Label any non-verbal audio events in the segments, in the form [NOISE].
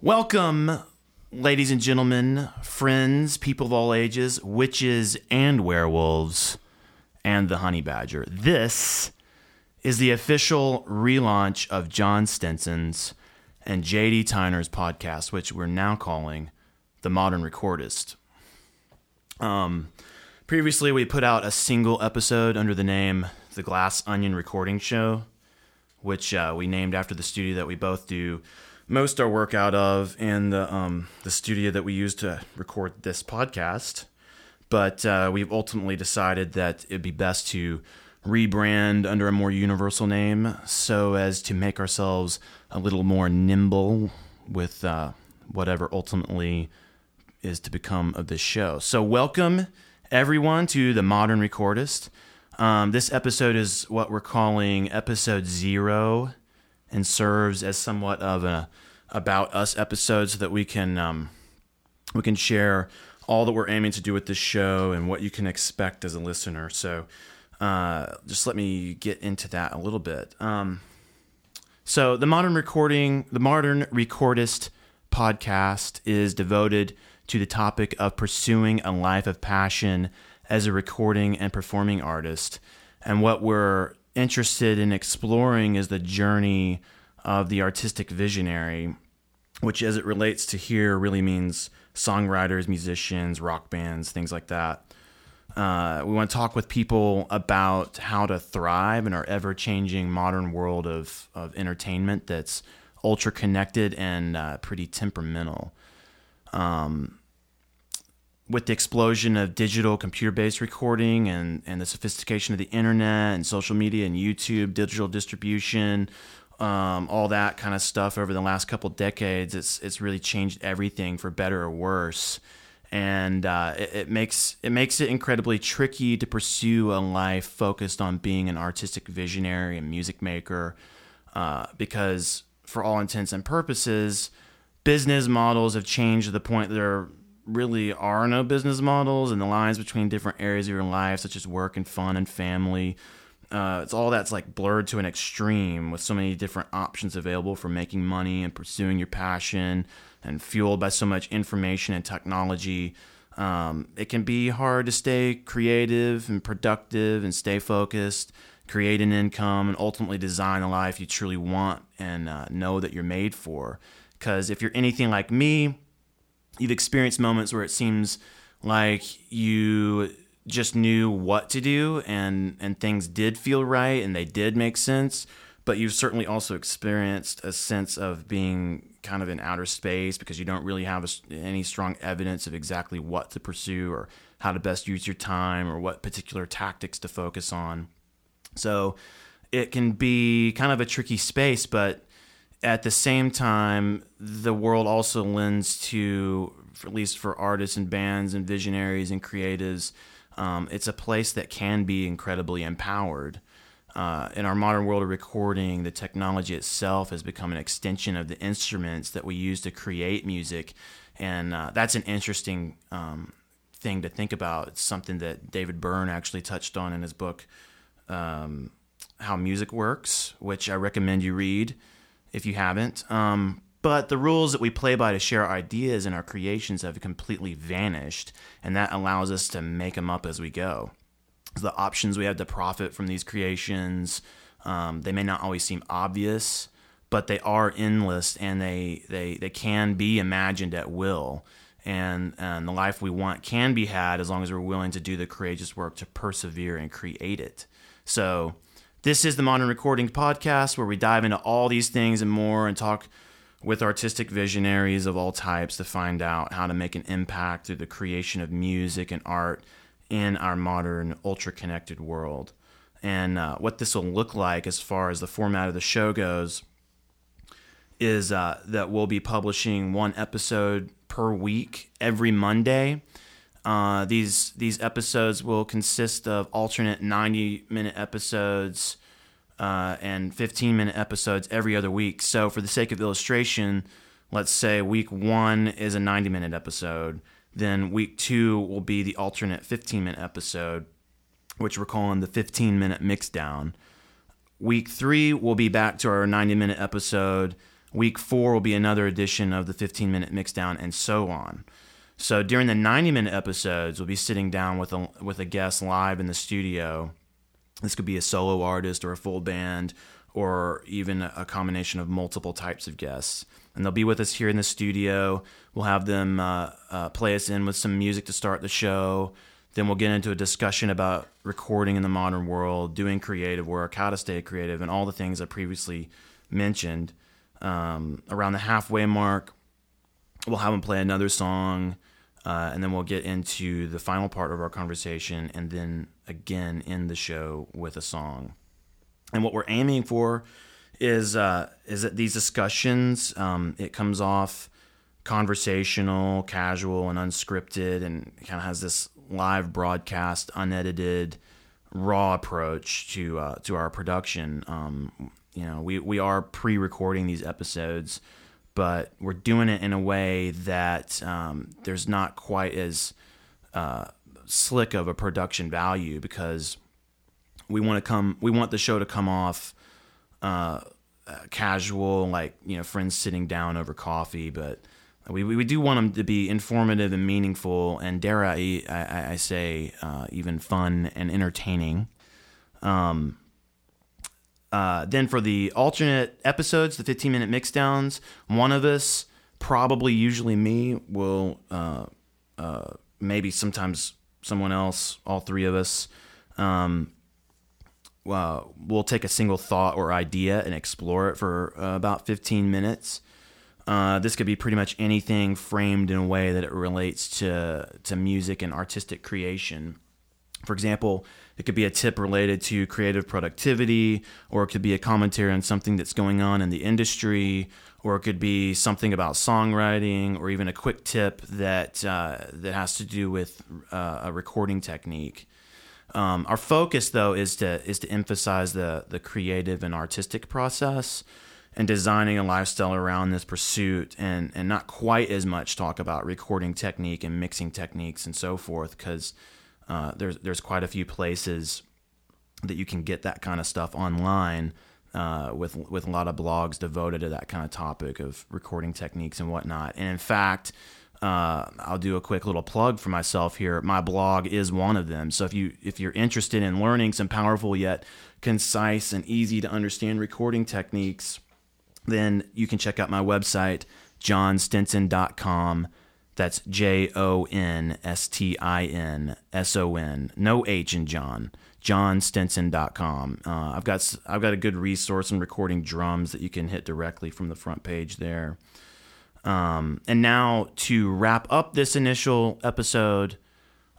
Welcome, ladies and gentlemen, friends, people of all ages, witches and werewolves, and the honey badger. This is the official relaunch of Jon Stinson's and JD Tiner's podcast, which we're now calling The Modern Recordist. Um, previously, we put out a single episode under the name The Glass Onion Recording Show, which uh, we named after the studio that we both do most our work out of in the um, the studio that we use to record this podcast. But uh, we've ultimately decided that it'd be best to rebrand under a more universal name so as to make ourselves a little more nimble with uh, whatever ultimately is to become of this show. So, welcome everyone to the Modern Recordist. Um, this episode is what we're calling episode zero and serves as somewhat of a about us episode so that we can um, we can share all that we're aiming to do with this show and what you can expect as a listener. So uh, just let me get into that a little bit. Um, so the modern recording, the modern recordist podcast is devoted to the topic of pursuing a life of passion as a recording and performing artist. And what we're interested in exploring is the journey of the artistic visionary, which, as it relates to here, really means songwriters, musicians, rock bands, things like that. Uh, we want to talk with people about how to thrive in our ever changing modern world of, of entertainment that's ultra connected and uh, pretty temperamental. Um, with the explosion of digital computer based recording and, and the sophistication of the internet and social media and YouTube, digital distribution, um, all that kind of stuff over the last couple decades, it's it's really changed everything for better or worse, and uh, it, it, makes it makes it incredibly tricky to pursue a life focused on being an artistic visionary and music maker, uh, because for all intents and purposes, business models have changed to the point that there really are no business models, and the lines between different areas of your life, such as work and fun and family uh, it's all that's like blurred to an extreme with so many different options available for making money and pursuing your passion and fueled by so much information and technology. Um, it can be hard to stay creative and productive and stay focused create an income and ultimately design the life you truly want and uh, know that you're made for. Because if you're anything like me you've experienced moments where it seems like you just knew what to do and and things did feel right and they did make sense. But you've certainly also experienced a sense of being kind of in outer space because you don't really have a, any strong evidence of exactly what to pursue or how to best use your time or what particular tactics to focus on. So it can be kind of a tricky space but at the same time the world also lends to at least for artists and bands and visionaries and creatives um, it's a place that can be incredibly empowered. Uh, in our modern world of recording, the technology itself has become an extension of the instruments that we use to create music, and uh, that's an interesting um, thing to think about. It's something that David Byrne actually touched on in his book, um, "How Music Works," which I recommend you read if you haven't. Um, but the rules that we play by to share our ideas and our creations have completely vanished, and that allows us to make them up as we go. The options we have to profit from these creations, um, they may not always seem obvious, but they are endless and they, they, they can be imagined at will. And, and the life we want can be had as long as we're willing to do the courageous work to persevere and create it. So, this is the Modern Recording Podcast where we dive into all these things and more and talk with artistic visionaries of all types to find out how to make an impact through the creation of music and art in our modern, ultra connected world. And uh, what this will look like as far as the format of the show goes is uh, that we'll be publishing one episode per week every Monday. Uh, these these episodes will consist of alternate 90 minute episodes uh, and 15 minute episodes every other week. So, for the sake of illustration, let's say week one is a 90 minute episode, then week two will be the alternate 15 minute episode, which we're calling the 15 minute mixdown. Week three will be back to our 90 minute episode. Week four will be another edition of the 15 minute mixdown, and so on. So during the 90 minute episodes, we'll be sitting down with a with a guest live in the studio. This could be a solo artist or a full band or even a combination of multiple types of guests. And they'll be with us here in the studio. We'll have them uh, uh, play us in with some music to start the show. Then we'll get into a discussion about recording in the modern world, doing creative work, how to stay creative, and all the things I previously mentioned. Um, around the halfway mark, we'll have them play another song, uh, and then we'll get into the final part of our conversation, and then again end the show with a song. And what we're aiming for is uh, is that these discussions um, it comes off conversational, casual, and unscripted, and kind of has this live broadcast, unedited, raw approach to uh, to our production. Um, you know, we we are pre-recording these episodes, but we're doing it in a way that um, there's not quite as uh, slick of a production value because we want to come we want the show to come off uh, casual like you know friends sitting down over coffee but we, we do want them to be informative and meaningful and dare i, I, I say uh, even fun and entertaining. Um, uh, then for the alternate episodes the 15 minute mixdowns one of us probably usually me will uh, uh, maybe sometimes someone else all three of us um, uh, we'll take a single thought or idea and explore it for uh, about 15 minutes. This could be pretty much anything framed in a way that it relates to to music and artistic creation. For example, it could be a tip related to creative productivity, or it could be a commentary on something that's going on in the industry, or it could be something about songwriting, or even a quick tip that uh, that has to do with uh, a recording technique. Um, our focus, though, is to is to emphasize the the creative and artistic process and designing a lifestyle around this pursuit, and and not quite as much talk about recording technique and mixing techniques and so forth, because uh, there's there's quite a few places that you can get that kind of stuff online. Uh, with with a lot of blogs devoted to that kind of topic of recording techniques and whatnot. And in fact, uh, I'll do a quick little plug for myself here. My blog is one of them. So if you if you're interested in learning some powerful yet concise and easy to understand recording techniques, then you can check out my website jonstinson.com. That's J O N S T I N S O N. No H in John. JonStinson.com. Uh, I've got I've got a good resource on recording drums that you can hit directly from the front page there. Um, and now to wrap up this initial episode,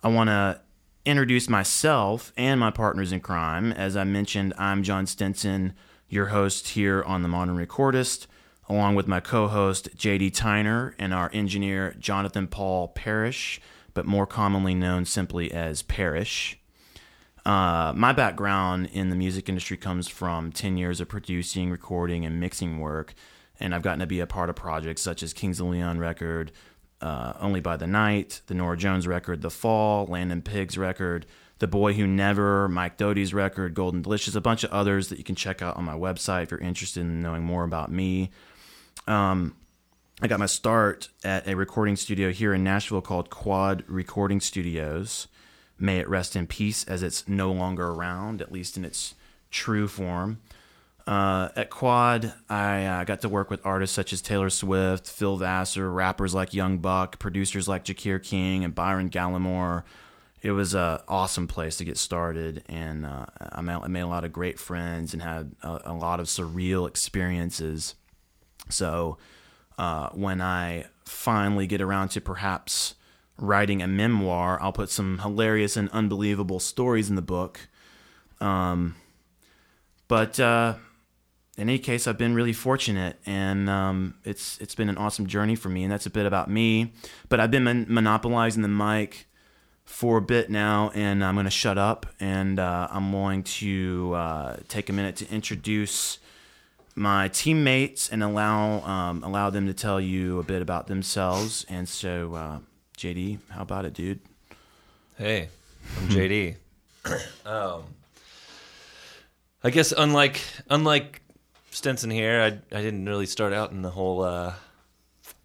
I want to introduce myself and my partners in crime. As I mentioned, I'm Jon Stinson, your host here on The Modern Recordist, along with my co host JD Tiner and our engineer Jonathan Paul Parrish, but more commonly known simply as Parrish. Uh, my background in the music industry comes from 10 years of producing, recording, and mixing work and I've gotten to be a part of projects such as Kings of Leon record, uh, Only by the Night, the Norah Jones record, The Fall, Landon Pigg's record, The Boy Who Never, Mike Doughty's record, Golden Delicious, a bunch of others that you can check out on my website if you're interested in knowing more about me. Um, I got my start at a recording studio here in Nashville called Quad Recording Studios. May it rest in peace as it's no longer around, at least in its true form. Uh, at Quad, I uh, got to work with artists such as Taylor Swift, Phil Vassar, rappers like Young Buck, producers like Jacquire King and Byron Gallimore. It was an awesome place to get started, and uh, I, made, I, made, a lot of great friends and had a, a lot of surreal experiences. So uh, when I finally get around to perhaps writing a memoir, I'll put some hilarious and unbelievable stories in the book. Um, but uh, in any case, I've been really fortunate, and um, it's it's been an awesome journey for me, and that's a bit about me. But I've been mon- monopolizing the mic for a bit now, and I'm going to shut up, and uh, I'm going to uh, take a minute to introduce my teammates and allow um, allow them to tell you a bit about themselves. And so, uh, JD, how about it, dude? Hey, I'm JD. um, I guess unlike unlike Stinson here. I I didn't really start out in the whole uh,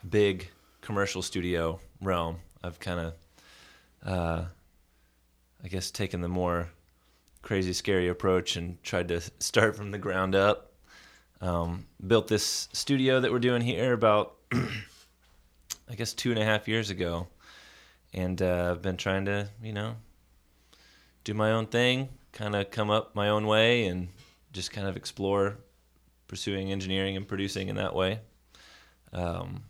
big commercial studio realm. I've kind of, uh, I guess, taken the more crazy, scary approach and tried to start from the ground up. Um, built this studio that we're doing here about, [CLEARS THROAT] I guess, two and a half years ago, and uh, I've been trying to, you know, do my own thing, kind of come up my own way, and just kind of explore pursuing engineering and producing in that way. Um,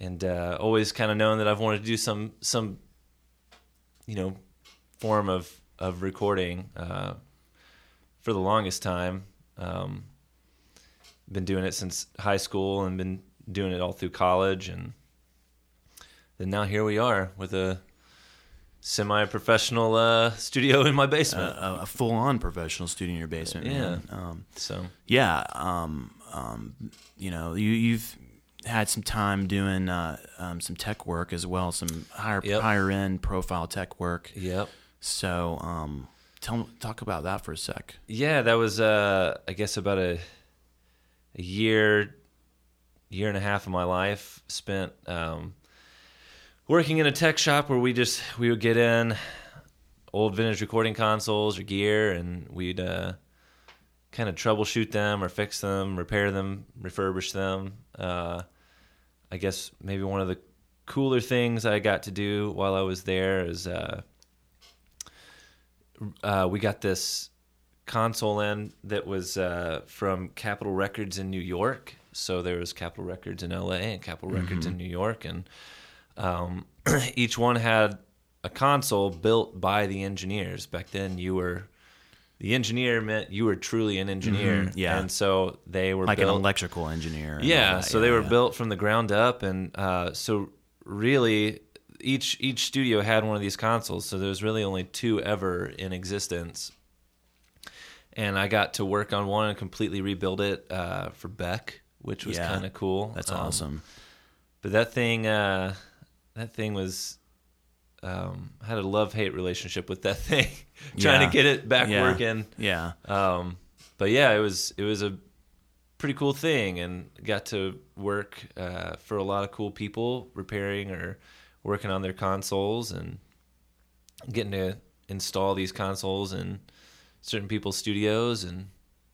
and uh, always kind of known that I've wanted to do some some, you know, form of of recording uh, for the longest time. Um, been doing it since high school and been doing it all through college, and then now here we are with a semi-professional uh, studio in my basement. a, a full-on professional studio in your basement. Yeah. Um, so yeah. Um, um, you know, you you've had some time doing uh, um, some tech work as well, some higher Yep. higher end profile tech work. yep. So, um, tell talk about that for a sec. Yeah, that was uh, I guess about a a year year and a half of my life spent um, working in a tech shop where we just we would get in old vintage recording consoles or gear and we'd uh, kind of troubleshoot them or fix them, repair them, refurbish them. Uh, I guess maybe one of the cooler things I got to do while I was there is uh, uh, we got this console in that was uh, from Capitol Records in New York. So there was Capitol Records in LA and Capitol Records in New York, and um, [CLEARS THROAT] each one had a console built by the engineers. Back then, you were the engineer meant you were truly an engineer. Mhm, yeah. and so they were Like built, an electrical engineer. yeah, so they were yeah. built from the ground up, and uh, so really, each each studio had one of these consoles. So there was really only two ever in existence, and I got to work on one and completely rebuild it uh, for Beck, which was Yeah, kind of cool. That's Um, awesome. But that thing, uh, that thing was. Um, I had a love hate relationship with that [LAUGHS] thing, trying Yeah. to get it back Yeah. working. Yeah. Um, but yeah, it was it was a pretty cool thing, and got to work uh, for a lot of cool people repairing or working on their consoles and getting to install these consoles in certain people's studios and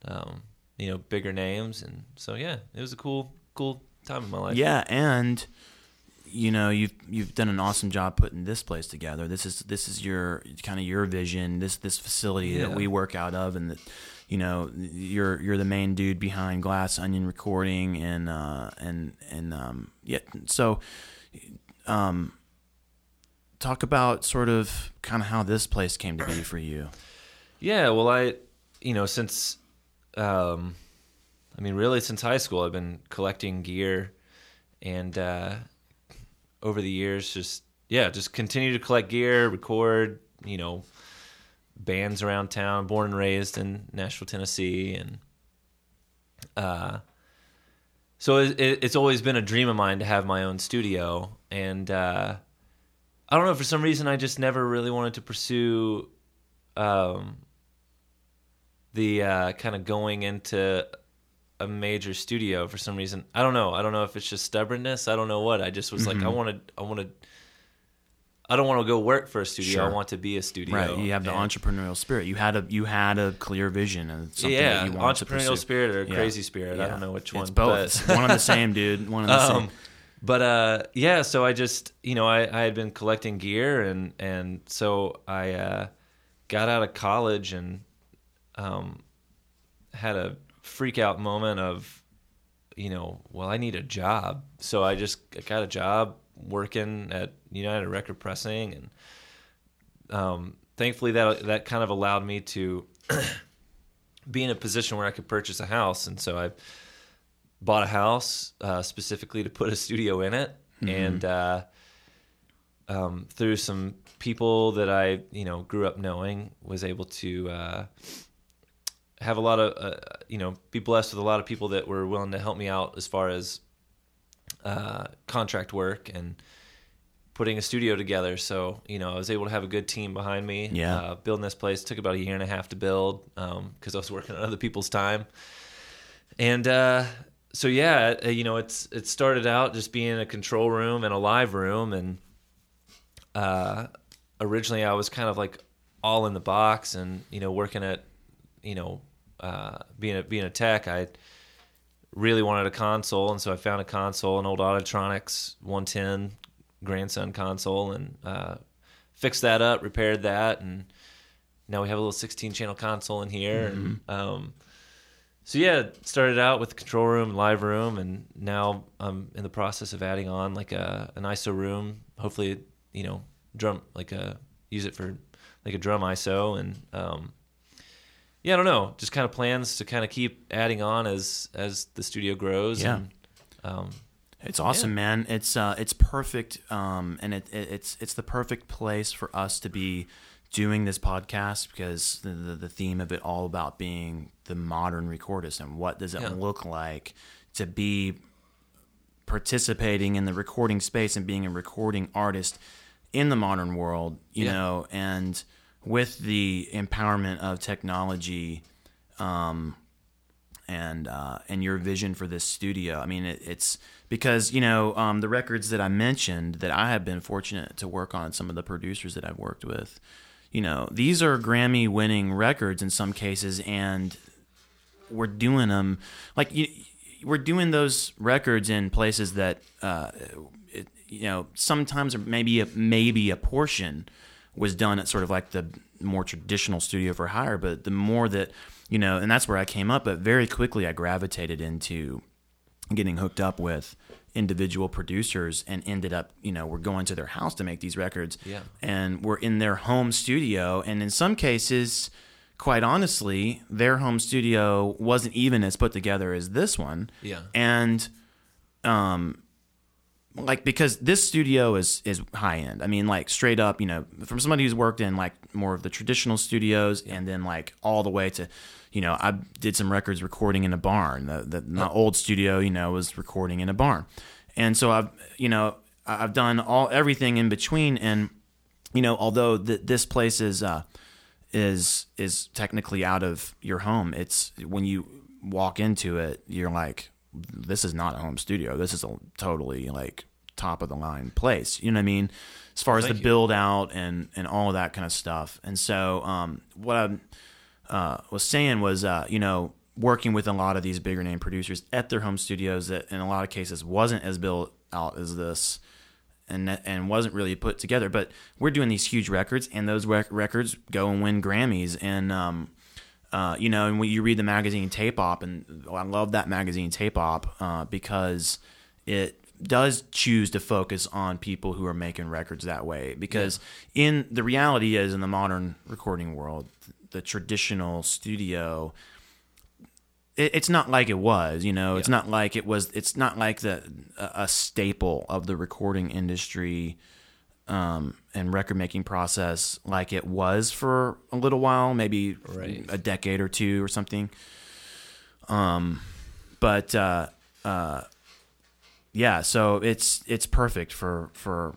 um, you know bigger names, and so yeah, it was a cool cool time in my life. Yeah, and you know you've you've done an awesome job putting this place together. This is this is your kind of your vision. This this facility that we work out of, and that you know you're you're the main dude behind Glass Onion Recording, and uh, and and um, yeah. So, um, talk about sort of kind of how this place came to be for you. Yeah, well, I, you know, since, um, I mean, really since high school, I've been collecting gear, and uh, over the years, just yeah, just continue to collect gear, record, you know, bands around town. Born and raised in Nashville, Tennessee, and uh, so it, it, it's always been a dream of mine to have my own studio, and uh, I don't know for some reason I just never really wanted to pursue um, the uh, kind of going into a major studio for some reason. I don't know. I don't know if it's just stubbornness. I don't know what. I just was like, I want to. I want to. I don't want to go work for a studio. I want to be a studio. Right, you have the And- entrepreneurial spirit. You had a you had a clear vision and something yeah, that you wanted to entrepreneurial spirit or Yeah. crazy spirit. I don't know which It's one. both. but- [LAUGHS] one and the same, dude. One and the [LAUGHS] um, same. but uh, yeah, so I just you know I, I had been collecting gear and and so I uh, got out of college and um, had a freak out moment of you know well I need a job. So I just got a job working at United Record Pressing and um, thankfully that that kind of allowed me to [CLEARS THROAT] be in a position where I could purchase a house. And so I bought a house uh, specifically to put a studio in it, and uh, um, through some people that I you know grew up knowing, was able to uh, have a lot of uh, you know be blessed with a lot of people that were willing to help me out as far as uh, contract work and putting a studio together. So you know I was able to have a good team behind me. Yeah. uh, building this place took about a year and a half to build because I was working on other people's time and uh, so yeah, uh, you know, it's it started out just being a control room and a live room, and uh, originally I was kind of like all in the box, and you know, working at you know, uh, being a being a tech, I really wanted a console, and so I found a console, an old Auditronics 110 Grandson console, and uh, fixed that up, repaired that, and now we have a little 16 channel console in here, and um, so yeah, started out with the control room, live room, and now I'm in the process of adding on like a an ISO room. Hopefully, you know, drum like a use it for like a drum ISO, and um, yeah, I don't know, just kind of plans to kind of keep adding on as as the studio grows. Yeah. and, um, It's awesome, man. It's uh, it's perfect, um, and it, it, it's it's the perfect place for us to be doing this podcast because the, the the theme of it all about being the modern recordist and what does it Yeah. look like to be participating in the recording space and being a recording artist in the modern world, you Yeah. know, and with the empowerment of technology and uh, and your vision for this studio. I mean, it, it's because you know um, the records that I mentioned that I have been fortunate to work on. Some of the producers that I've worked with, you know, these are Grammy-winning records in some cases, and we're doing them like you, we're doing those records in places that uh, it, you know sometimes maybe a, maybe a portion was done at sort of like the more traditional studio for hire but the more that you know and that's where I came up but very quickly I gravitated into getting hooked up with individual producers and ended up you know we're going to their house to make these records Yeah. and we're in their home studio and in some cases quite honestly their home studio wasn't even as put together as this one Yeah. and um like because this studio is is high end i mean like straight up you know from somebody who's worked in like more of the traditional studios and then like all the way to you know i did some records recording in a barn. The, the my old studio you know was recording in a barn. And so i've you know i've done all everything in between. And you know although th- this place is uh is is technically out of your home it's when you walk into it you're like this is not a home studio. This is a totally like top of the line place you know what i mean as far as the you. build out and and all of that kind of stuff and so um what i uh, was saying was uh you know working with a lot of these bigger name producers at their home studios that in a lot of cases wasn't as built out as this and and wasn't really put together. But we're doing these huge records, and those rec- records go and win Grammys. And um, uh, you know, and when you read the magazine Tape Op, and I love that magazine Tape Op uh, because it does choose to focus on people who are making records that way. Because in the reality is in the modern recording world, the traditional studio it, it's not like it was, you know. It's not like it was. It's not like the a, a staple of the recording industry um, and record making process like it was for a little while, maybe Right. a decade or two or something. Um, but uh, uh, yeah, so it's it's perfect for for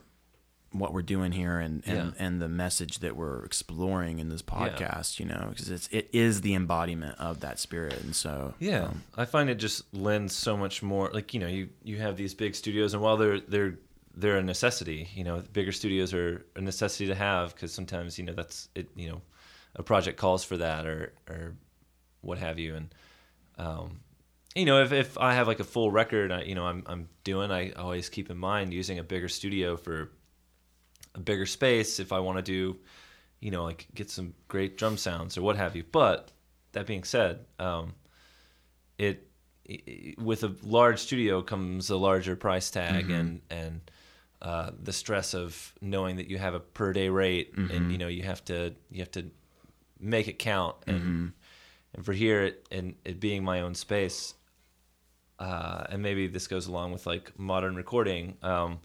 what we're doing here and and, Yeah. and the message that we're exploring in this podcast, you know, because it's it is the embodiment of that spirit, and so Yeah, um, I find it just lends so much more. Like you know, you you have these big studios, and while they're they're they're a necessity, you know, bigger studios are a necessity to have because sometimes you know that's it. You know, a project calls for that or or what have you, and um, you know, if if I have like a full record, I, you know, I'm I'm doing, I always keep in mind using a bigger studio for a bigger space if I want to do, you know, like get some great drum sounds or what have you. But that being said, um, it, i with a large studio comes a larger price tag and and uh, the stress of knowing that you have a per day rate and you know you have to you have to make it count. And and for here it, and it being my own space uh, and maybe this goes along with like modern recording. Um,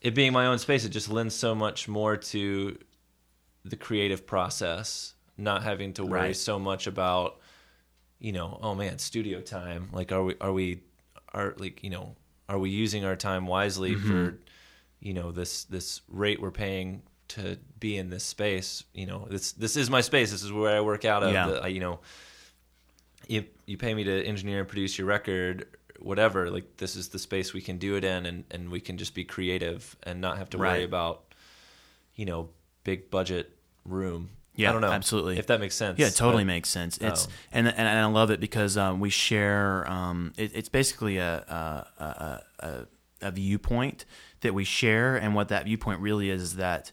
it being my own space it just lends so much more to the creative process not having to worry Right. so much about you know oh man studio time. Like are we are we are like you know are we using our time wisely for you know this this rate we're paying to be in this space? You know this this is my space. This is where i work out of Yeah. the, you know you you pay me to engineer and produce your record, whatever. Like this is the space we can do it in, and and we can just be creative and not have to worry about, you know, big budget room. Yeah, I don't know. absolutely. If that makes sense. Yeah, it totally But- makes sense. It's Oh. and, and and I love it because um, we share. Um, it, it's basically a a, a a a viewpoint that we share, and what that viewpoint really is is that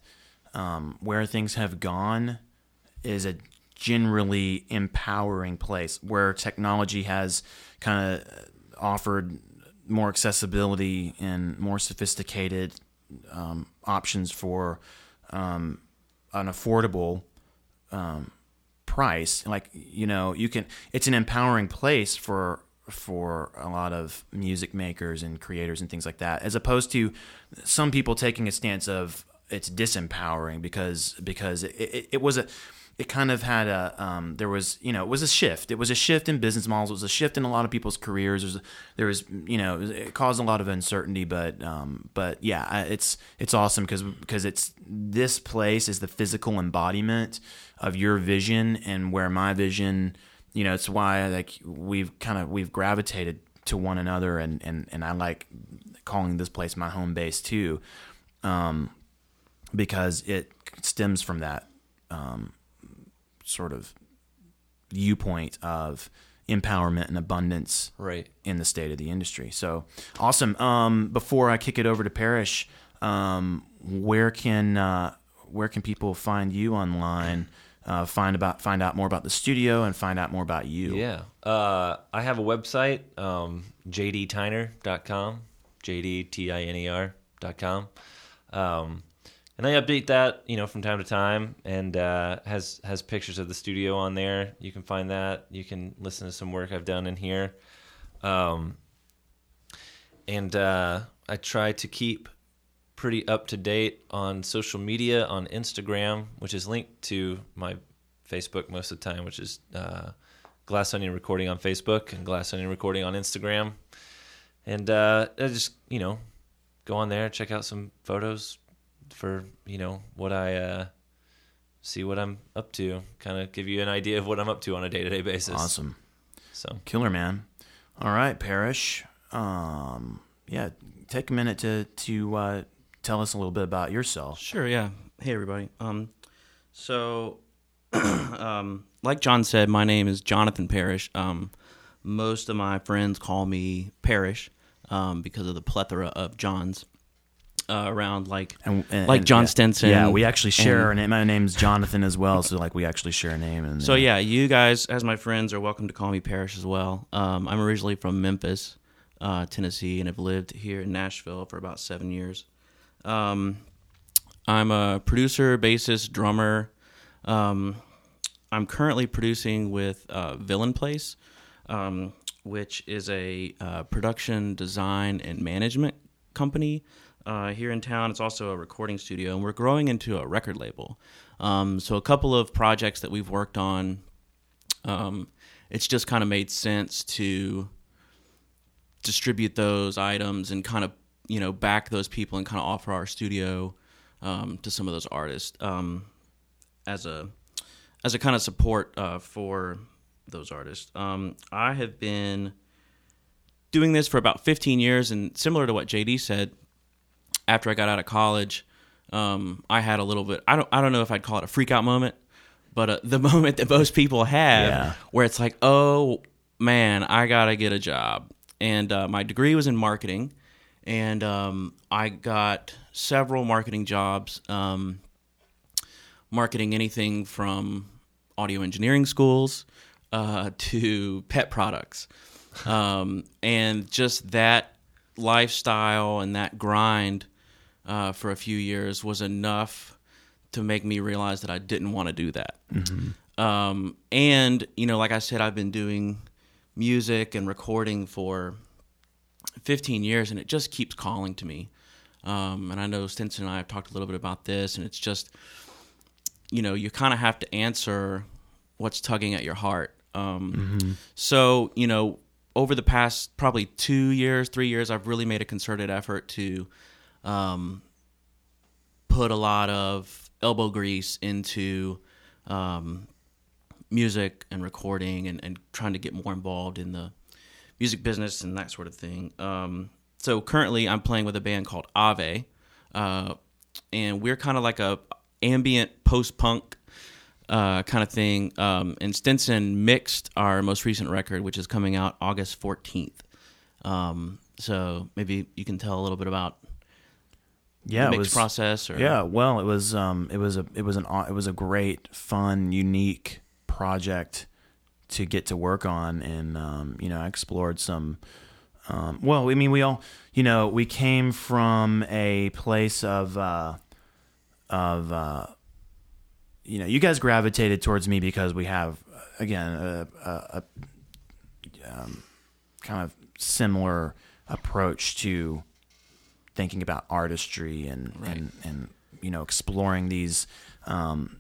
um, where things have gone is a generally empowering place where technology has kind of offered more accessibility and more sophisticated um, options for um, an affordable um, price. Like you know, you can. It's an empowering place for for a lot of music makers and creators and things like that, as opposed to some people taking a stance of it's disempowering because because it, it, it was a it kind of had a um, there was you know it was a shift. It was a shift in business models. It was a shift in a lot of people's careers. There was, there was you know it caused a lot of uncertainty but um, but yeah it's it's awesome because because it's this place is the physical embodiment of your vision and where my vision you know it's why like we've kind of we've gravitated to one another and and and I like calling this place my home base too um, because it stems from that um, sort of viewpoint of empowerment and abundance Right. in the state of the industry. So awesome. Um, before I kick it over to Parrish, um, where can uh, where can people find you online? Uh, find about find out more about the studio and find out more about you. Yeah. Uh, I have a website, um, jdtiner.com, jdtiner.com. Um, and I update that, you know, from time to time and uh, has has pictures of the studio on there. You can find that. You can listen to some work I've done in here. Um, and uh, I try to keep pretty up to date on social media on Instagram, which is linked to my Facebook most of the time, which is uh, Glass Onion Recording on Facebook and Glass Onion Recording on Instagram. And uh, I just you know go on there, check out some photos for you know what I uh, see what I'm up to, kind of give you an idea of what I'm up to on a day to day basis. Awesome. So Killer man. All right, Parrish. Um, yeah, take a minute to to uh, tell us a little bit about yourself. Sure, yeah. Hey, everybody. Um, so, [CLEARS THROAT] um, like Jon said, my name is Jonathan Parrish. Um, most of my friends call me Parrish um, because of the plethora of Johns uh, around, like And, and- like John yeah. Stenson. Yeah, we actually share and- our name. My name's Jonathan as well, so like we actually share a name. And So yeah, you guys, as my friends, are welcome to call me Parrish as well. Um, I'm originally from Memphis, uh, Tennessee, and have lived here in Nashville for about seven years. Um, I'm a producer, bassist, drummer. Um, I'm currently producing with uh, Villain Place, um, which is a uh, production, design, and management company uh, here in town. It's also a recording studio, and we're growing into a record label. Um, so, a couple of projects that we've worked on, um, it's just kind of made sense to distribute those items and kind of you know back those people and kind of offer our studio um, to some of those artists um, as a as a kind of support uh, for those artists. Um, I have been doing this for about 15 years, and similar to what JD said, after I got out of college, um, I had a little bit. I don't. I don't know if I'd call it a freak out moment, but uh, [LAUGHS] the moment that most people have, Yeah. where it's like, oh man, I gotta get a job. And uh, my degree was in marketing, and um, I got several marketing jobs. Um, marketing anything from audio engineering schools uh, [LAUGHS] to pet products. Um, and just that lifestyle and that grind uh, for a few years was enough to make me realize that I didn't want to do that. Um, and, you know, like I said, I've been doing music and recording for 15 years, and it just keeps calling to me. Um, and I know Stinson and I have talked a little bit about this, and it's just, you know, you kind of have to answer what's tugging at your heart. Um, So, you know, over the past probably two years, three years, I've really made a concerted effort to um, put a lot of elbow grease into um, music and recording and, and trying to get more involved in the music business and that sort of thing. Um, so currently, I'm playing with a band called Ave, uh, and we're kind of like a ambient post punk uh, kind of thing. Um, and Stinson mixed our most recent record, which is coming out August 14th. Um, so maybe you can tell a little bit about yeah, it mix was, process. Or Yeah, well, it was um, it was a it was an it was a great, fun, unique project to get to work on, and um, you know, I explored some. Um, well, I mean, we all, you know, we came from a place of uh, of uh, you know, you guys gravitated towards me because we have again a, a, a um, kind of similar approach to thinking about artistry and and, and you know exploring these um,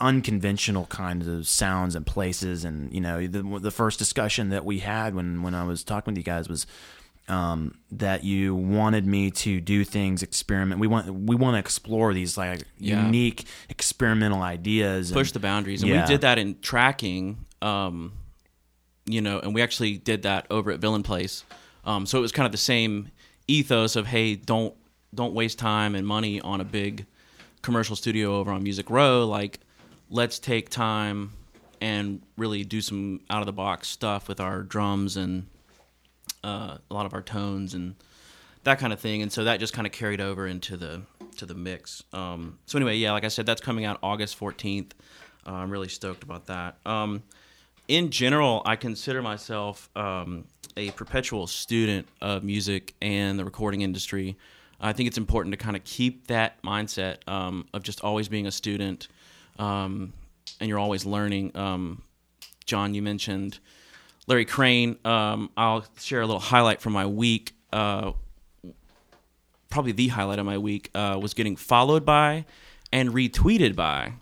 unconventional kinds of sounds and places and you know the the first discussion that we had when when I was talking with you guys was um, that you wanted me to do things experiment we want we want to explore these like Yeah. unique experimental ideas and- push the boundaries. And Yeah. we did that in tracking, um, you know, and we actually did that over at Villain Place. Um, so it was kind of the same ethos of hey, don't don't waste time and money on a big commercial studio over on Music Row. Like, let's take time and really do some out of the box stuff with our drums and uh, a lot of our tones and that kind of thing. And so that just kind of carried over into the to the mix. Um, so anyway, yeah, like I said, that's coming out August fourteenth. Uh, I'm really stoked about that. Um, in general, I consider myself um, a perpetual student of music and the recording industry. I think it's important to kind of keep that mindset um, of just always being a student, um, and you're always learning. Um, Jon, you mentioned Larry Crane. Um, I'll share a little highlight from my week. Uh, probably the highlight of my week uh, was getting followed by and retweeted by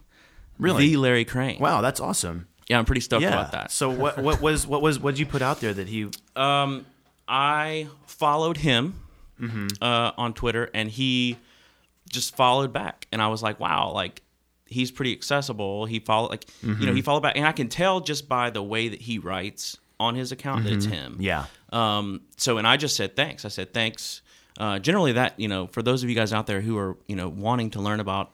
Really? the Larry Crane. wow that's awesome Yeah, I'm pretty stoked yeah about that. so what what was what was what did you put out there that he Um, I followed him Mm-hmm. uh, on Twitter, and he just followed back, and I was like, wow, like he's pretty accessible. He followed, like you Mm-hmm. know, he followed back, and I can tell just by the way that he writes on his account that it's Mm-hmm. him. yeah Um, so, and I just said thanks. I said thanks. Uh, generally, that you know, for those of you guys out there who are you know wanting to learn about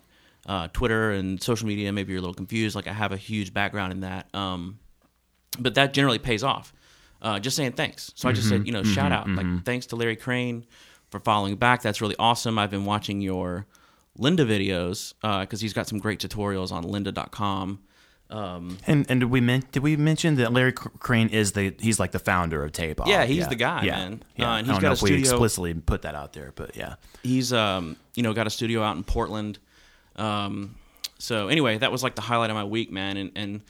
uh, Twitter and social media, maybe you're a little confused. Like I have a huge background in that, um, but that generally pays off. Uh, just saying thanks. So I just said, you know, shout out, like thanks to Larry Crane for following back. That's really awesome. I've been watching your Lynda videos because he's got some great tutorials on lynda.com. Um, And and did we men- did we mention that Larry Crane is the he's like the founder of Tape Op? Yeah, he's the guy, yeah. man. Yeah, Uh, and I he's don't got know a if we studio- explicitly put that out there, but yeah, he's um you know got a studio out in Portland. Um, so anyway, that was like the highlight of my week, man. And and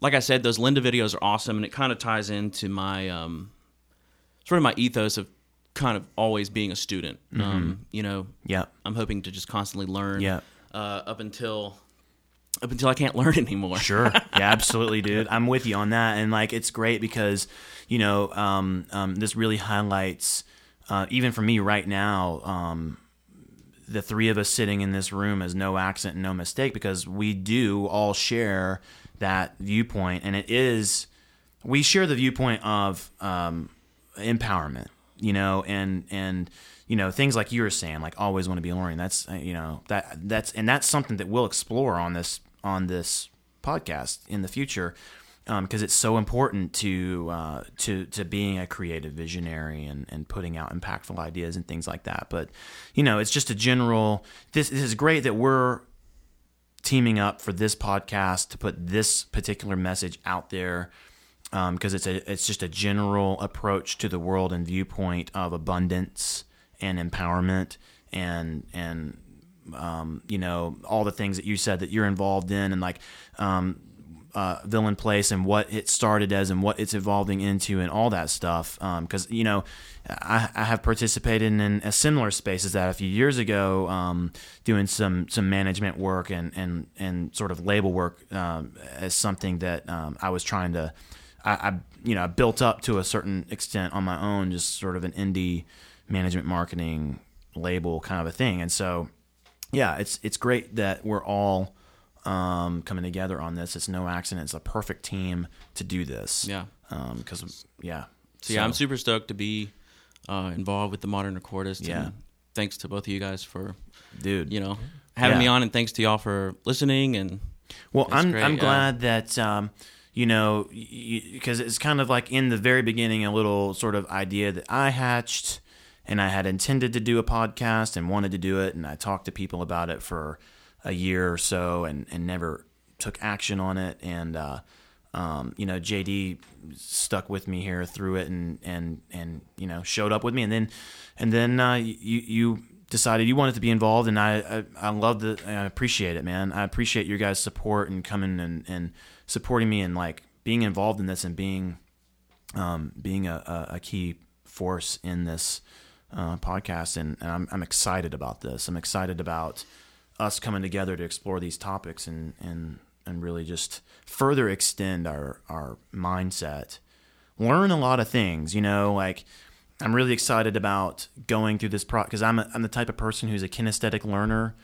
like I said, those Lynda videos are awesome, and it kind of ties into my um sort of my ethos of kind of always being a student. Um, you know, yeah, I'm hoping to just constantly learn. Yeah. Uh, up until up until I can't [LAUGHS] learn anymore. sure, [LAUGHS] yeah, absolutely, dude. I'm with you on that, and like it's great because you know um, um, this really highlights uh, even for me right now. Um, the three of us sitting in this room is no accident and no mistake because we do all share that viewpoint, and it is we share the viewpoint of um, empowerment, you know, and and you know things like you were saying, like always want to be learning. That's uh, you know that that's and that's something that we'll explore on this on this podcast in the future because it's so important to uh, to to being a creative visionary and, and putting out impactful ideas and things like that. But you know, it's just a general. This, this is great that we're teaming up for this podcast to put this particular message out there because it's a it's just a general approach to the world and viewpoint of abundance and empowerment and and um, you know all the things that you said that you're involved in and like um, uh, villain place and what it started as and what it's evolving into and all that stuff. Because you know I, I have participated in a similar space as that a few years ago um, doing some some management work and and and sort of label work um, as something that um, I was trying to I, I you know I built up to a certain extent on my own just sort of an indie management marketing label kind of a thing. And so yeah it's it's great that we're all um, coming together on this. It's no accident. It's a perfect team to do this. Yeah. Because yeah. So, yeah, I'm super stoked to be uh, involved with the Modern Recordist. Yeah. And thanks to both of you guys for dude. you know having Yeah. me on, and thanks to y'all for listening. And Well, I'm great, I'm yeah. glad that um, you know because it's kind of like in the very beginning a little sort of idea that I hatched, and I had intended to do a podcast and wanted to do it, and I talked to people about it for a year or so, and and never took action on it, and uh, um, you know JD stuck with me here through it, and and and you know showed up with me, and then and then uh, you you decided you wanted to be involved, and I I, I love the I appreciate it, man. I appreciate your guys' support and coming and, and supporting me and like being involved in this and being um, being a, a, key force in this uh, podcast, and, and I'm I'm excited about this. I'm excited about us coming together to explore these topics and and and really just further extend our our mindset, learn a lot of things. You know, like I'm really excited about going through this pro because I'm a, I'm the type of person who's a kinesthetic learner,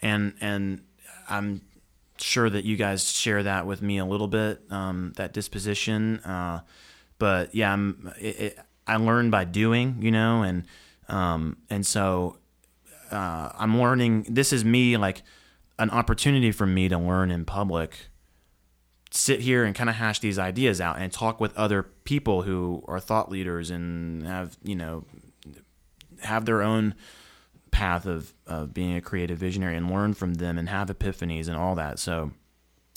and and I'm sure that you guys share that with me a little bit um, that disposition. Uh, but yeah, I'm it, it, I learn by doing, you know, and um, and so uh, I'm learning. This is me like an opportunity for me to learn in public sit here and kind of hash these ideas out and talk with other people who are thought leaders and have you know have their own path of, of being a creative visionary and learn from them and have epiphanies and all that so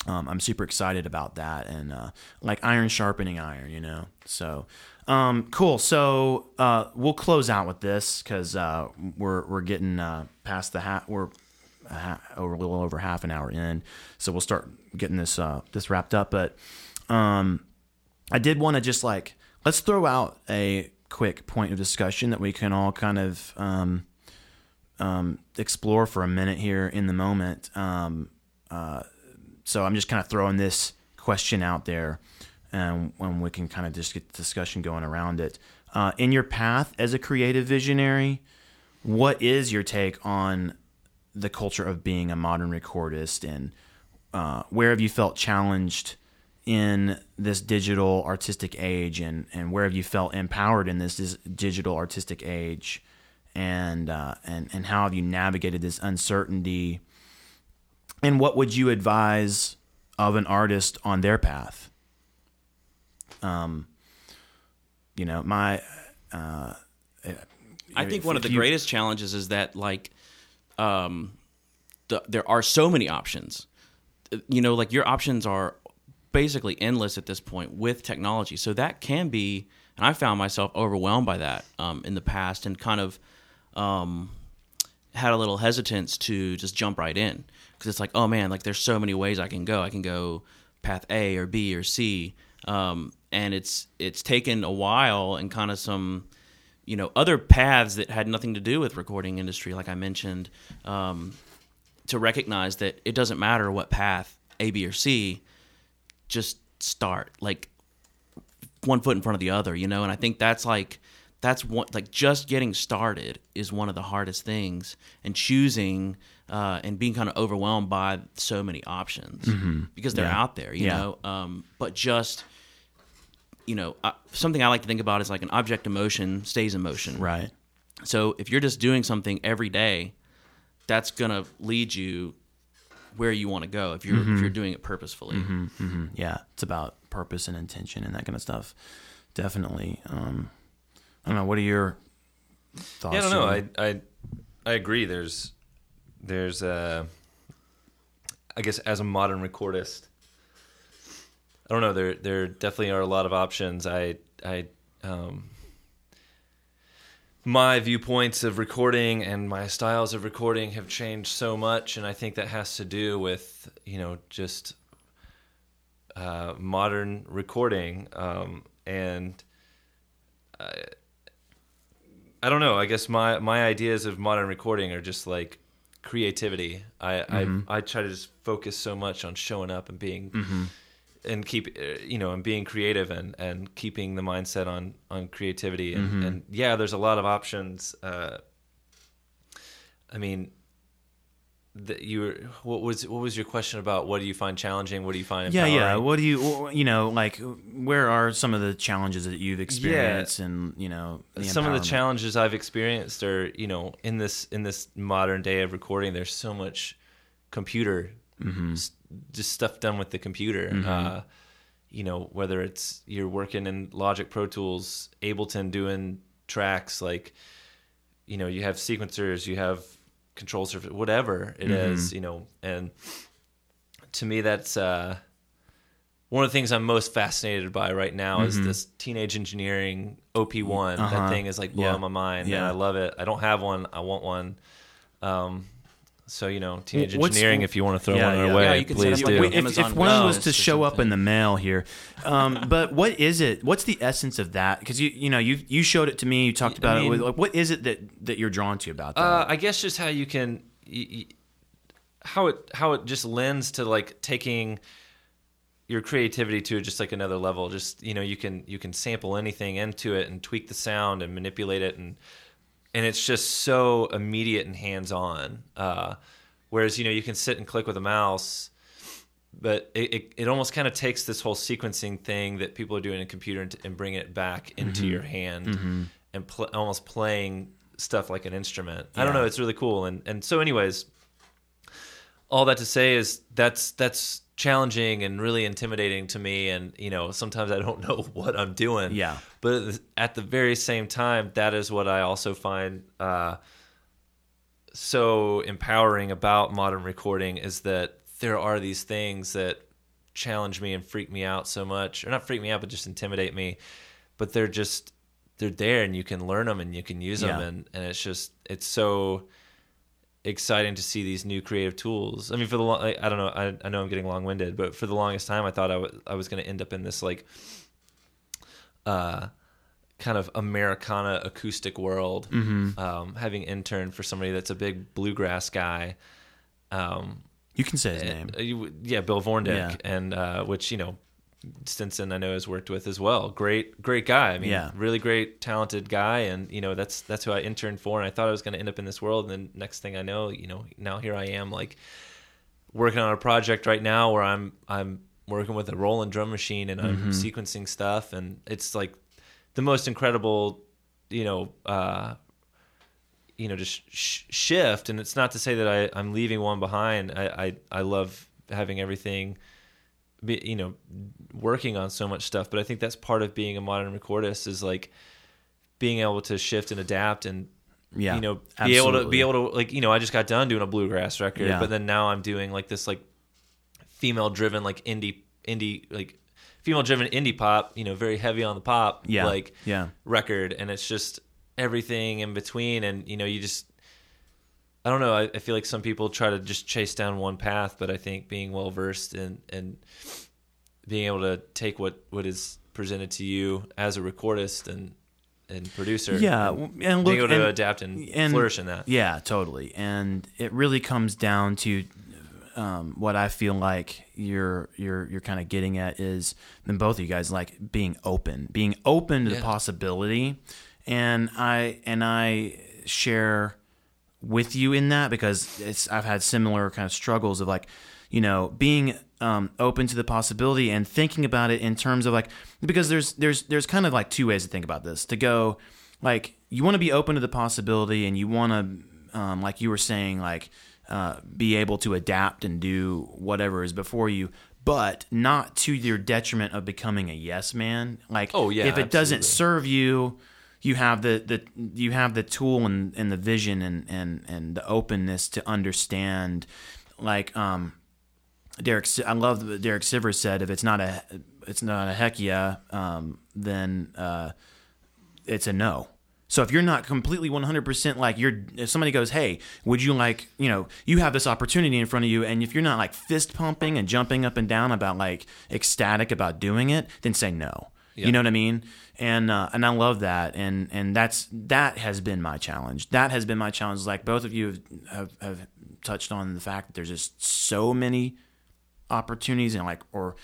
um, I'm super excited about that and uh, like iron sharpening iron you know so um, cool so uh, we'll close out with this because uh, we're, we're getting uh, past the hat we're a, over a little over half an hour in, so we'll start getting this uh, this wrapped up. But um, I did want to just like let's throw out a quick point of discussion that we can all kind of um, um, explore for a minute here in the moment. Um, uh, so I'm just kind of throwing this question out there, and when we can kind of just get the discussion going around it. Uh, in your path as a creative visionary, what is your take on the culture of being a modern recordist? And uh, where have you felt challenged in this digital artistic age? And, and where have you felt empowered in this, this digital artistic age? And, uh, and and how have you navigated this uncertainty? And what would you advise of an artist on their path um you know my uh, I think one of the you- greatest challenges is that like um, the, there are so many options. Uh, You know, like your options are basically endless at this point with technology. So that can be, and I found myself overwhelmed by that um, in the past, and kind of um, had a little hesitance to just jump right in because it's like, oh man, like there's so many ways I can go. I can go path A or B or C, um, and it's it's taken a while and kind of some you know other paths that had nothing to do with recording industry, like I mentioned, um, to recognize that it doesn't matter what path A, B, or C, just start like one foot in front of the other, you know. And I think that's like that's one like just getting started is one of the hardest things, and choosing uh, and being kind of overwhelmed by so many options because they're Yeah. out there, you Yeah. know. Um, but just you know, uh, something I like to think about is like an object in motion stays in motion. right So if you're just doing something every day, that's gonna lead you where you want to go if you're Mm-hmm. if you're doing it purposefully. yeah it's about purpose and intention and that kind of stuff definitely um i don't know what are your thoughts Yeah, I don't know. Jimmy? I I I agree. There's there's uh I guess as a modern recordist, I don't know. There there definitely are a lot of options. I I um my viewpoints of recording and my styles of recording have changed so much, and I think that has to do with you know just uh, modern recording um, and. I I don't know. I guess my my ideas of modern recording are just like creativity. I I, I try to just focus so much on showing up and being and keep uh, you know and being creative and and keeping the mindset on on creativity and, and yeah, there's a lot of options. Uh, I mean, that you were what was what was your question about what do you find challenging what do you find Yeah, yeah. What do you, you know, like, where are some of the challenges that you've experienced, and you know, some of the challenges I've experienced are, you know, in this in this modern day of recording, there's so much computer, Mm-hmm. Just stuff done with the computer. Uh, you know, whether it's you're working in Logic Pro Tools, Ableton doing tracks like, you know, you have sequencers, you have control surface, whatever it is, Mm-hmm. you know, and to me that's uh, one of the things I'm most fascinated by right now is this teenage engineering OP1. Uh-huh. That thing is like blowing Yeah. my mind, Yeah. and I love it. I don't have one. I want one. Um, so you know, teenage What's- engineering. If you want to throw Yeah, one our yeah. way, Yeah, you can please set up do. like Wait, if, Amazon if one Go was to or show up something. in the mail here, um, [LAUGHS] but what is it? What's the essence of that? Because you you know you you showed it to me. You talked about mean- it. With, like, what is it that that you're drawn to about that? Uh, I guess just how you can, y- y- how it how it just lends to like taking your creativity to just like another level. Just you know, you can you can sample anything into it and tweak the sound and manipulate it, and and it's just so immediate and hands on. Uh, whereas you know you can sit and click with a mouse. But it, it, it almost kind of takes this whole sequencing thing that people are doing in a computer and, and bring it back into your hand and pl- almost playing stuff like an instrument. I don't know. It's really cool. And and so, anyways, all that to say is that's that's challenging and really intimidating to me. And you know, sometimes I don't [LAUGHS] know what I'm doing. Yeah. But at the- very same time, that is what I also find uh, so empowering about modern recording is that there are these things that challenge me and freak me out so much, or not freak me out, but just intimidate me. But they're just they're there, and you can learn them and you can use them, Yeah. and and it's just it's so exciting to see these new creative tools. I mean, for the long, I, I don't know, I, I know I'm getting long winded, but for the longest time, I thought I was going to end up in this like, uh, kind of Americana acoustic world. Mm-hmm. Um, having interned for somebody that's a big bluegrass guy. Um, you can say his name. uh, you- yeah, Bill VornDick, Yeah. and uh, which you know, Stinson I know has worked with as well. Great, great guy. I mean, Yeah. really great, talented guy, and you know that's that's who I interned for, and I thought I was going to end up in this world, and then next thing I know, you know, now here I am, like working on a project right now where I'm I'm working with a Roland drum machine and I'm sequencing stuff, and it's like the most incredible, you know. Uh, you know just sh- shift and it's not to say that I, i'm leaving one behind I, I i love having everything be, you know working on so much stuff but i think that's part of being a modern recordist is like being able to shift and adapt and Yeah, you know be able to be able to like you know i just got done doing a bluegrass record Yeah. but then now i'm doing like this like female driven like indie indie like female driven indie pop you know very heavy on the pop Yeah, like yeah. record and it's just everything in between and you know you just i don't know I, I feel like some people try to just chase down one path but i think being well versed and and being able to take what what is presented to you as a recordist and and producer Yeah, and, and being able to and- adapt and, and- flourish in that. Yeah, totally. And it really comes down to um, what I feel like you're you're you're kind of getting at is then both of you guys like being open, being open to the possibility, and I and I share with you in that because it's I've had similar kind of struggles of like you know being um, open to the possibility and thinking about it in terms of like because there's there's there's kind of like two ways to think about this. To go like you want to be open to the possibility and you want to um, like you were saying like uh, be able to adapt and do whatever is before you but not to your detriment of becoming a yes man. Like Oh, yeah, if it doesn't serve you you have the, the you have the tool and, and the vision and, and, and the openness to understand like um Derek I love what Derek Sivers said if it's not a it's not a heck yeah um, then uh, it's a no so if you're not completely 100% like you're if somebody goes hey would you like you know you have this opportunity in front of you and if you're not like fist pumping and jumping up and down about like ecstatic about doing it then say no you know what I mean? And uh, and I love that, and and that's that has been my challenge. That has been my challenge. Like both of you have, have, have touched on the fact that there's just so many opportunities and like or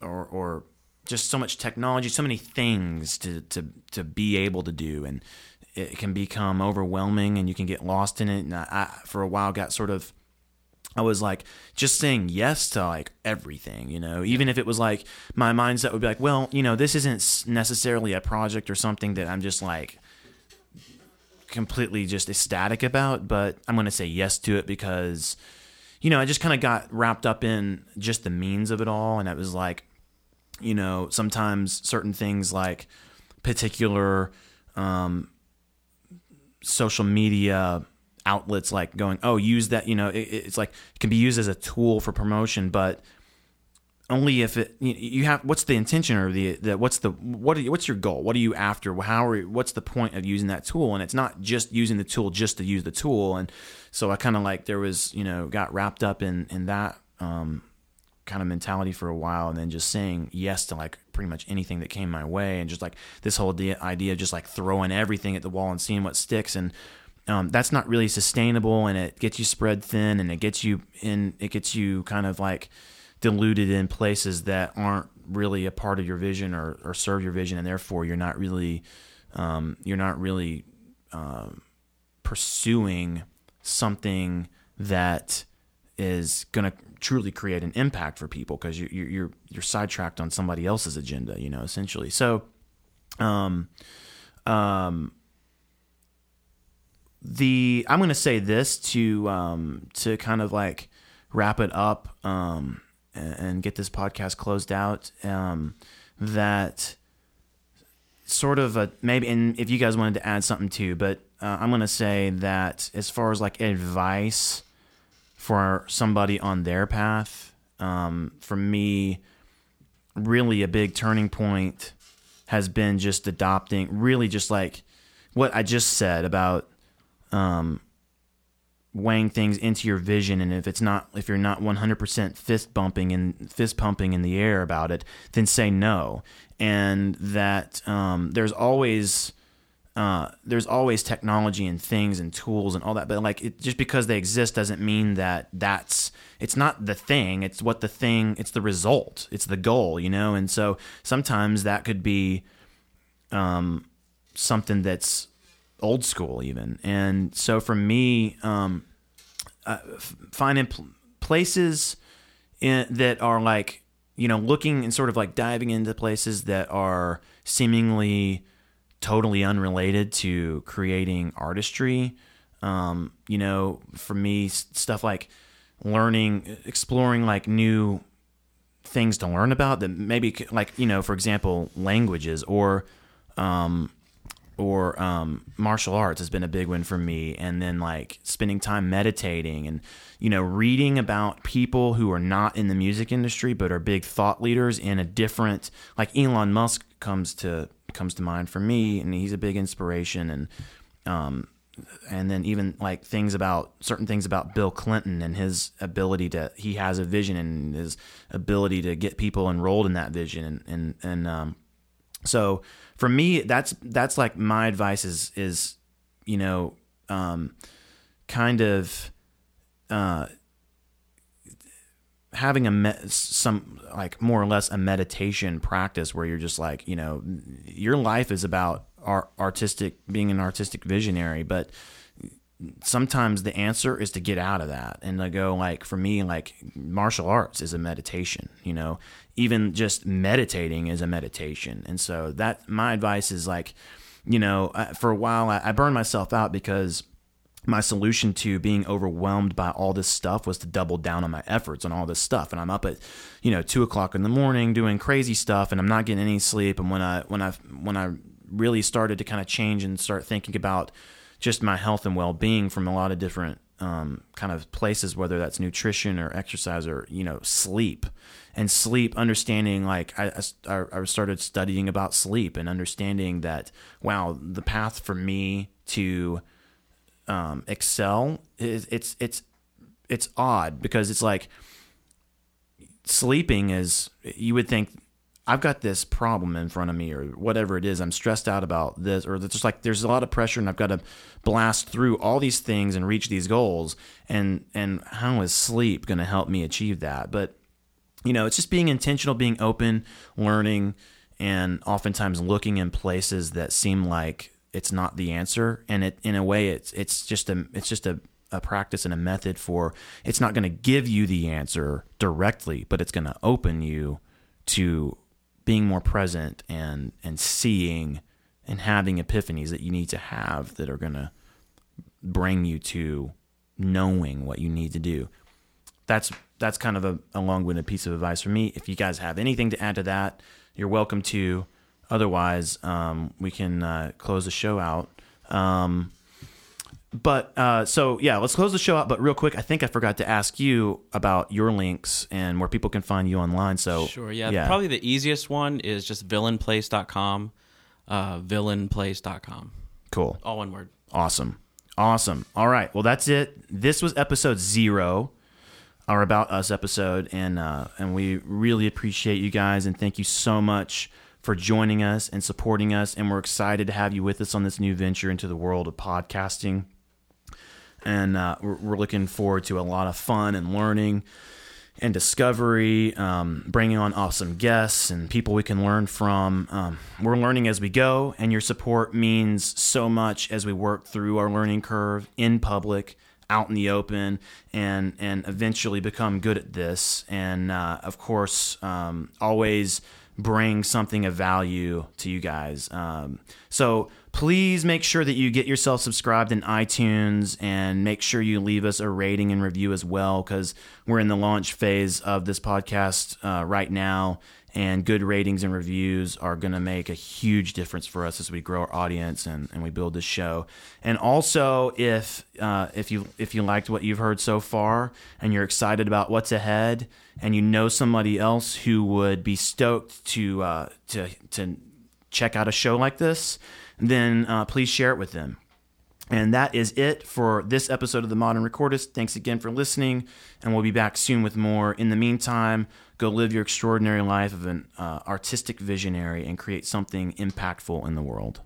or or just so much technology, so many things to to to be able to do, and it can become overwhelming, and you can get lost in it. And I, I for a while got sort of I was like just saying yes to like everything, you know, even if it was like my mindset would be like, well, you know, this isn't necessarily a project or something that I'm just like completely just ecstatic about, but I'm going to say yes to it because, you know, I just kind of got wrapped up in just the means of it all. And it was like, you know, sometimes certain things like particular um, social media outlets like going, oh, use that, you know, it, it's like it can be used as a tool for promotion, but only if it you- have what's the intention or the, the what's the what you, what's your goal? What are you after? How are what's the point of using that tool? And it's not just using the tool just to use the tool. And so i kind of like there was you know got wrapped up in in that um kind of mentality for a while and then just saying yes to like pretty much anything that came my way and just like this whole de- idea of just like throwing everything at the wall and seeing what sticks. And um, that's not really sustainable and it gets you spread thin and it gets you in it gets you kind of like diluted in places that aren't really a part of your vision or, or serve your vision and therefore you're not really um, you're not really um, pursuing something that is going to truly create an impact for people because you, you, you're you're sidetracked on somebody else's agenda you know essentially. So um um the I'm going to say this to um to kind of like wrap it up um and, get this podcast closed out um that sort of a maybe and if you guys wanted to add something too but uh, i'm going to say that as far as like advice for somebody on their path um, for me really a big turning point has been just adopting really just like what i just said about um, weighing things into your vision and if it's not if you're not 100% fist bumping and fist pumping in the air about it then say no. And that um, there's always uh, there's always technology and things and tools and all that but like it, just because they exist doesn't mean that that's it's not the thing. It's what the thing it's the result. It's the goal you know? And so sometimes that could be um, something that's old school even. And so for me um uh, finding pl- places in, that are like you know looking and sort of like diving into places that are seemingly totally unrelated to creating artistry. Um you know for me stuff like learning exploring like new things to learn about that maybe like you know for example languages or um or um, martial arts has been a big one for me. And then like spending time meditating and you know reading about people who are not in the music industry but are big thought leaders in a different like Elon Musk comes to comes to mind for me and he's a big inspiration. And um and then even like things about certain things about Bill Clinton and his ability to he has a vision and his ability to get people enrolled in that vision and and and um so for me that's that's like my advice is is you know um kind of uh having a me- some like more or less a meditation practice where you're just like you know your life is about art, artistic being an artistic visionary but sometimes the answer is to get out of that and to go like for me like martial arts is a meditation you know even just meditating is a meditation. And so that my advice is like you know uh, for a while I, I burned myself out because my solution to being overwhelmed by all this stuff was to double down on my efforts on all this stuff. And i'm up at you know two o'clock in the morning doing crazy stuff and i'm not getting any sleep. And when i when i when i really started to kind of change and start thinking about just my health and well-being from a lot of different um, kind of places whether that's nutrition or exercise or you know sleep. And sleep understanding like I, I, I started studying about sleep and understanding that wow the path for me to um, excel is it's it's it's odd because it's like sleeping is you would think I've got this problem in front of me or whatever it is. I'm stressed out about this or just like there's a lot of pressure and I've got to blast through all these things and reach these goals. And and how is sleep going to help me achieve that? But you know it's just being intentional being open learning and oftentimes looking in places that seem like it's not the answer. And it in a way it's it's just a it's just a a practice and a method for it's not going to give you the answer directly, but it's going to open you to being more present and and seeing and having epiphanies that you need to have that are going to bring you to knowing what you need to do. That's that's kind of a, a long-winded piece of advice for me. If you guys have anything to add to that, you're welcome to. Otherwise, um, we can uh, close the show out. Um, but uh, so yeah, let's close the show out. But real quick, I think I forgot to ask you about your links and where people can find you online. So Sure, yeah, Probably the easiest one is just villainplace.com, uh, villainplace.com. cool. All one word. Awesome. Awesome. All right. Well, that's it. This was episode zero, our About Us episode. And, uh, and we really appreciate you guys. And thank you so much for joining us and supporting us. And we're excited to have you with us on this new venture into the world of podcasting. And uh, we're, we're looking forward to a lot of fun and learning and discovery, um, bringing on awesome guests and people we can learn from. Um, we're learning as we go, and your support means so much as we work through our learning curve in public, out in the open, and and eventually become good at this. And uh, of course, um, always bring something of value to you guys. Um, so please make sure that you get yourself subscribed in iTunes and make sure you leave us a rating and review as well because we're in the launch phase of this podcast uh, right now. And good ratings and reviews are going to make a huge difference for us as we grow our audience and, and we build this show. And also, if uh, if you if you liked what you've heard so far and you're excited about what's ahead, and you know somebody else who would be stoked to uh, to to check out a show like this, then uh, please share it with them. And that is it for this episode of the Modern Recordist. Thanks again for listening, and we'll be back soon with more. In the meantime, go live your extraordinary life of an uh, artistic visionary and create something impactful in the world.